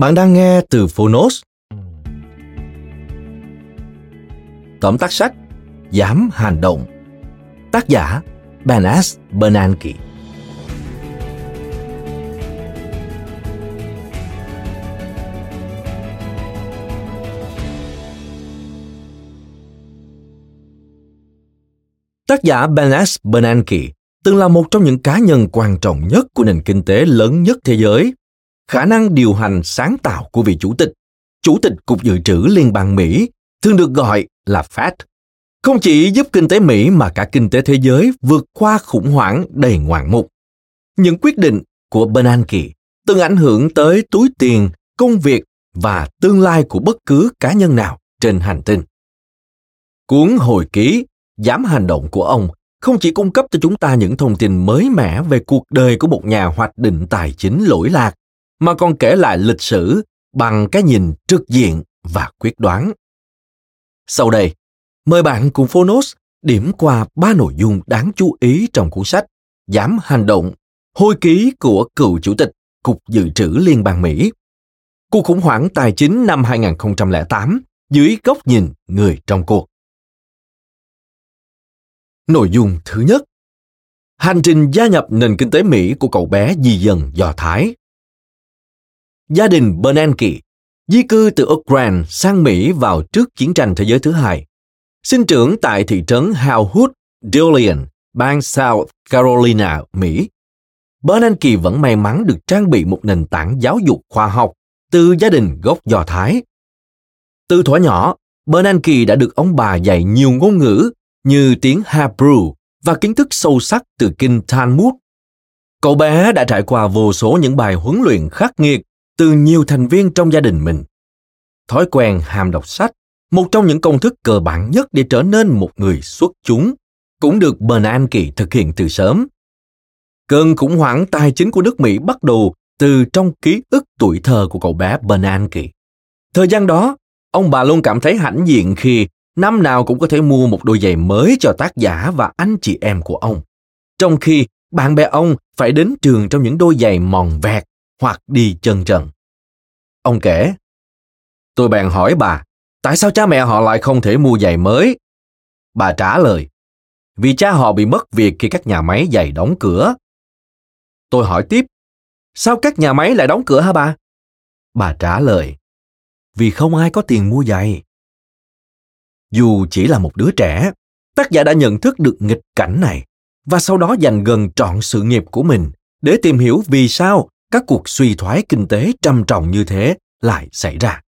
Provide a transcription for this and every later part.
Bạn đang nghe từ Phonos. Tóm tắt sách Dám hành động. Tác giả Benas Bernanke. Tác giả Benas Bernanke từng là một trong những cá nhân quan trọng nhất của nền kinh tế lớn nhất thế giới khả năng điều hành sáng tạo của vị chủ tịch, chủ tịch Cục Dự trữ Liên bang Mỹ, thường được gọi là Fed, không chỉ giúp kinh tế Mỹ mà cả kinh tế thế giới vượt qua khủng hoảng đầy ngoạn mục. Những quyết định của Bernanke từng ảnh hưởng tới túi tiền, công việc và tương lai của bất cứ cá nhân nào trên hành tinh. Cuốn hồi ký Dám hành động của ông không chỉ cung cấp cho chúng ta những thông tin mới mẻ về cuộc đời của một nhà hoạch định tài chính lỗi lạc, mà còn kể lại lịch sử bằng cái nhìn trực diện và quyết đoán. Sau đây, mời bạn cùng Phonos điểm qua ba nội dung đáng chú ý trong cuốn sách Dám hành động, hồi ký của cựu chủ tịch Cục Dự trữ Liên bang Mỹ. Cuộc khủng hoảng tài chính năm 2008 dưới góc nhìn người trong cuộc. Nội dung thứ nhất Hành trình gia nhập nền kinh tế Mỹ của cậu bé di dân Do Thái gia đình Bernanke di cư từ Ukraine sang Mỹ vào trước chiến tranh thế giới thứ hai. Sinh trưởng tại thị trấn Howwood, Dillon, bang South Carolina, Mỹ. Bernanke vẫn may mắn được trang bị một nền tảng giáo dục khoa học từ gia đình gốc Do Thái. Từ thuở nhỏ, Bernanke đã được ông bà dạy nhiều ngôn ngữ như tiếng Hebrew và kiến thức sâu sắc từ kinh Talmud. Cậu bé đã trải qua vô số những bài huấn luyện khắc nghiệt từ nhiều thành viên trong gia đình mình. Thói quen ham đọc sách, một trong những công thức cơ bản nhất để trở nên một người xuất chúng, cũng được Bernanke thực hiện từ sớm. Cơn khủng hoảng tài chính của nước Mỹ bắt đầu từ trong ký ức tuổi thơ của cậu bé Bernanke. Thời gian đó, ông bà luôn cảm thấy hãnh diện khi năm nào cũng có thể mua một đôi giày mới cho tác giả và anh chị em của ông. Trong khi bạn bè ông phải đến trường trong những đôi giày mòn vẹt hoặc đi chân trần. Ông kể, tôi bèn hỏi bà, tại sao cha mẹ họ lại không thể mua giày mới? Bà trả lời, vì cha họ bị mất việc khi các nhà máy giày đóng cửa. Tôi hỏi tiếp, sao các nhà máy lại đóng cửa hả bà? Bà trả lời, vì không ai có tiền mua giày. Dù chỉ là một đứa trẻ, tác giả đã nhận thức được nghịch cảnh này và sau đó dành gần trọn sự nghiệp của mình để tìm hiểu vì sao các cuộc suy thoái kinh tế trầm trọng như thế lại xảy ra.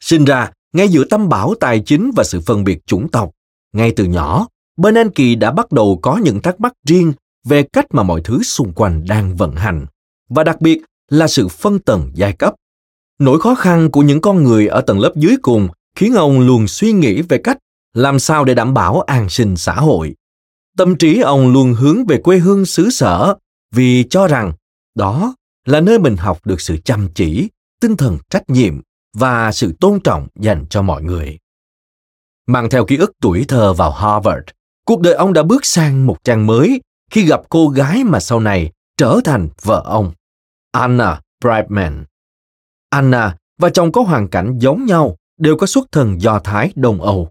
Sinh ra ngay giữa tâm bảo tài chính và sự phân biệt chủng tộc, ngay từ nhỏ, Bernanke đã bắt đầu có những thắc mắc riêng về cách mà mọi thứ xung quanh đang vận hành, và đặc biệt là sự phân tầng giai cấp. Nỗi khó khăn của những con người ở tầng lớp dưới cùng khiến ông luôn suy nghĩ về cách làm sao để đảm bảo an sinh xã hội. Tâm trí ông luôn hướng về quê hương xứ sở vì cho rằng đó là nơi mình học được sự chăm chỉ tinh thần trách nhiệm và sự tôn trọng dành cho mọi người mang theo ký ức tuổi thơ vào harvard cuộc đời ông đã bước sang một trang mới khi gặp cô gái mà sau này trở thành vợ ông anna brightman anna và chồng có hoàn cảnh giống nhau đều có xuất thân Do Thái Đông Âu.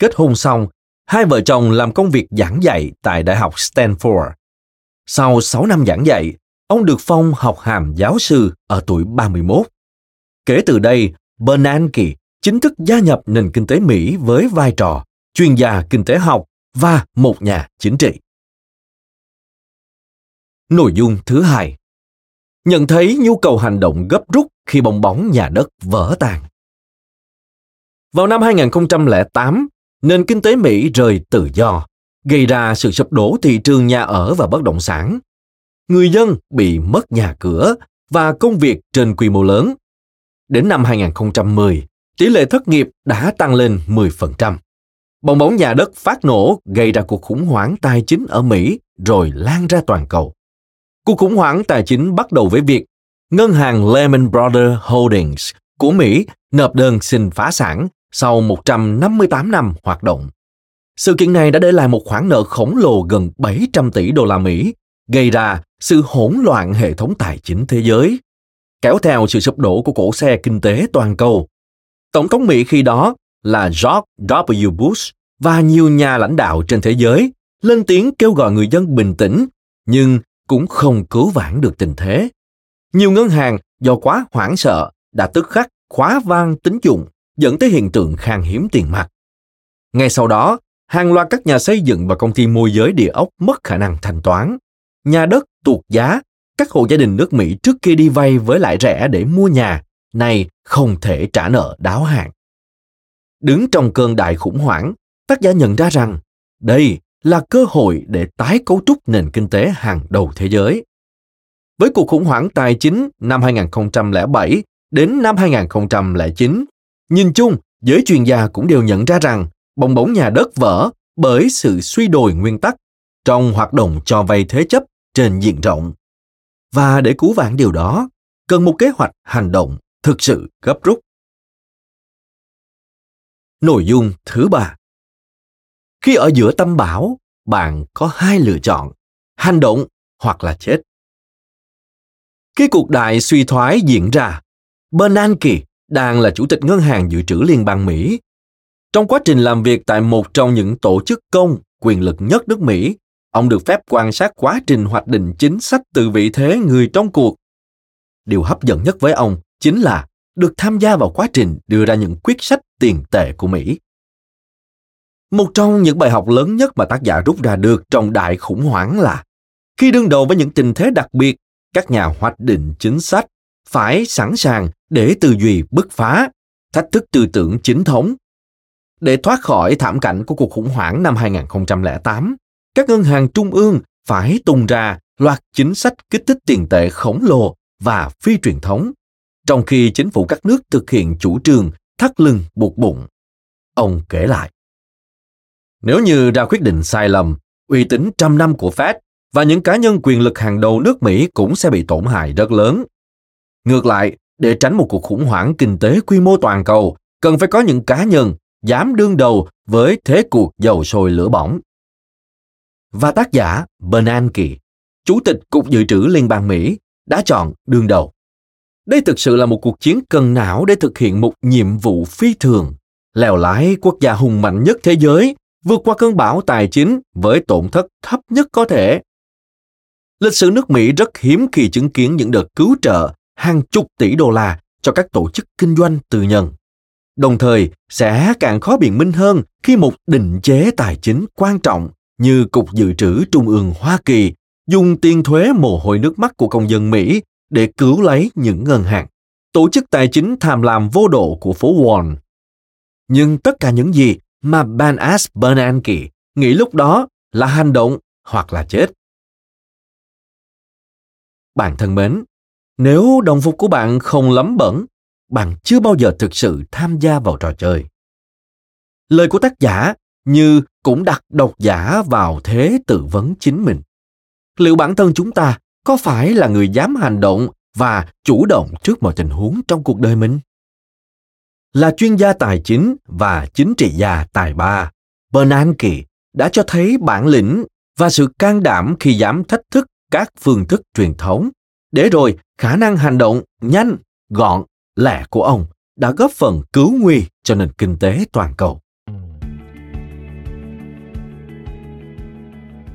Kết hôn xong, hai vợ chồng làm công việc giảng dạy tại Đại học Stanford. Sau 6 năm giảng dạy, ông được phong học hàm giáo sư ở tuổi 31. Kể từ đây, Bernanke chính thức gia nhập nền kinh tế Mỹ với vai trò chuyên gia kinh tế học và một nhà chính trị. Nội dung thứ hai Nhận thấy nhu cầu hành động gấp rút khi bong bóng nhà đất vỡ tan. Vào năm 2008, nền kinh tế Mỹ rời tự do, gây ra sự sụp đổ thị trường nhà ở và bất động sản. Người dân bị mất nhà cửa và công việc trên quy mô lớn. Đến năm 2010, tỷ lệ thất nghiệp đã tăng lên 10%. Bong bóng nhà đất phát nổ gây ra cuộc khủng hoảng tài chính ở Mỹ rồi lan ra toàn cầu. Cuộc khủng hoảng tài chính bắt đầu với việc ngân hàng Lehman Brothers Holdings của Mỹ nộp đơn xin phá sản sau 158 năm hoạt động. Sự kiện này đã để lại một khoản nợ khổng lồ gần 700 tỷ đô la Mỹ, gây ra sự hỗn loạn hệ thống tài chính thế giới, kéo theo sự sụp đổ của cổ xe kinh tế toàn cầu. Tổng thống Mỹ khi đó là George W. Bush và nhiều nhà lãnh đạo trên thế giới lên tiếng kêu gọi người dân bình tĩnh, nhưng cũng không cứu vãn được tình thế. Nhiều ngân hàng do quá hoảng sợ đã tức khắc khóa vang tín dụng dẫn tới hiện tượng khan hiếm tiền mặt. Ngay sau đó, hàng loạt các nhà xây dựng và công ty môi giới địa ốc mất khả năng thanh toán. Nhà đất tuột giá, các hộ gia đình nước Mỹ trước kia đi vay với lãi rẻ để mua nhà, nay không thể trả nợ đáo hạn. Đứng trong cơn đại khủng hoảng, tác giả nhận ra rằng đây là cơ hội để tái cấu trúc nền kinh tế hàng đầu thế giới. Với cuộc khủng hoảng tài chính năm 2007 đến năm 2009, nhìn chung, giới chuyên gia cũng đều nhận ra rằng bong bóng nhà đất vỡ bởi sự suy đồi nguyên tắc trong hoạt động cho vay thế chấp trên diện rộng. Và để cứu vãn điều đó, cần một kế hoạch hành động thực sự gấp rút. Nội dung thứ ba Khi ở giữa tâm bão, bạn có hai lựa chọn, hành động hoặc là chết. Khi cuộc đại suy thoái diễn ra, Bernanke đang là chủ tịch ngân hàng dự trữ liên bang Mỹ. Trong quá trình làm việc tại một trong những tổ chức công quyền lực nhất nước Mỹ, ông được phép quan sát quá trình hoạch định chính sách từ vị thế người trong cuộc. Điều hấp dẫn nhất với ông chính là được tham gia vào quá trình đưa ra những quyết sách tiền tệ của Mỹ. Một trong những bài học lớn nhất mà tác giả rút ra được trong đại khủng hoảng là khi đương đầu với những tình thế đặc biệt, các nhà hoạch định chính sách phải sẵn sàng để tư duy bứt phá, thách thức tư tưởng chính thống. Để thoát khỏi thảm cảnh của cuộc khủng hoảng năm 2008, các ngân hàng trung ương phải tung ra loạt chính sách kích thích tiền tệ khổng lồ và phi truyền thống, trong khi chính phủ các nước thực hiện chủ trương thắt lưng buộc bụng. Ông kể lại. Nếu như ra quyết định sai lầm, uy tín trăm năm của Fed và những cá nhân quyền lực hàng đầu nước Mỹ cũng sẽ bị tổn hại rất lớn. Ngược lại, để tránh một cuộc khủng hoảng kinh tế quy mô toàn cầu, cần phải có những cá nhân dám đương đầu với thế cuộc dầu sôi lửa bỏng. Và tác giả Bernanke, Chủ tịch Cục Dự trữ Liên bang Mỹ, đã chọn đương đầu. Đây thực sự là một cuộc chiến cần não để thực hiện một nhiệm vụ phi thường, lèo lái quốc gia hùng mạnh nhất thế giới vượt qua cơn bão tài chính với tổn thất thấp nhất có thể. Lịch sử nước Mỹ rất hiếm khi chứng kiến những đợt cứu trợ hàng chục tỷ đô la cho các tổ chức kinh doanh tư nhân. Đồng thời, sẽ càng khó biện minh hơn khi một định chế tài chính quan trọng như Cục Dự trữ Trung ương Hoa Kỳ dùng tiền thuế mồ hôi nước mắt của công dân Mỹ để cứu lấy những ngân hàng, tổ chức tài chính tham lam vô độ của phố Wall. Nhưng tất cả những gì mà Ban As Bernanke nghĩ lúc đó là hành động hoặc là chết. Bạn thân mến, nếu đồng phục của bạn không lắm bẩn, bạn chưa bao giờ thực sự tham gia vào trò chơi. Lời của tác giả như cũng đặt độc giả vào thế tự vấn chính mình. Liệu bản thân chúng ta có phải là người dám hành động và chủ động trước mọi tình huống trong cuộc đời mình? Là chuyên gia tài chính và chính trị gia tài ba, Bernanke đã cho thấy bản lĩnh và sự can đảm khi dám thách thức các phương thức truyền thống để rồi khả năng hành động nhanh, gọn lẹ của ông đã góp phần cứu nguy cho nền kinh tế toàn cầu.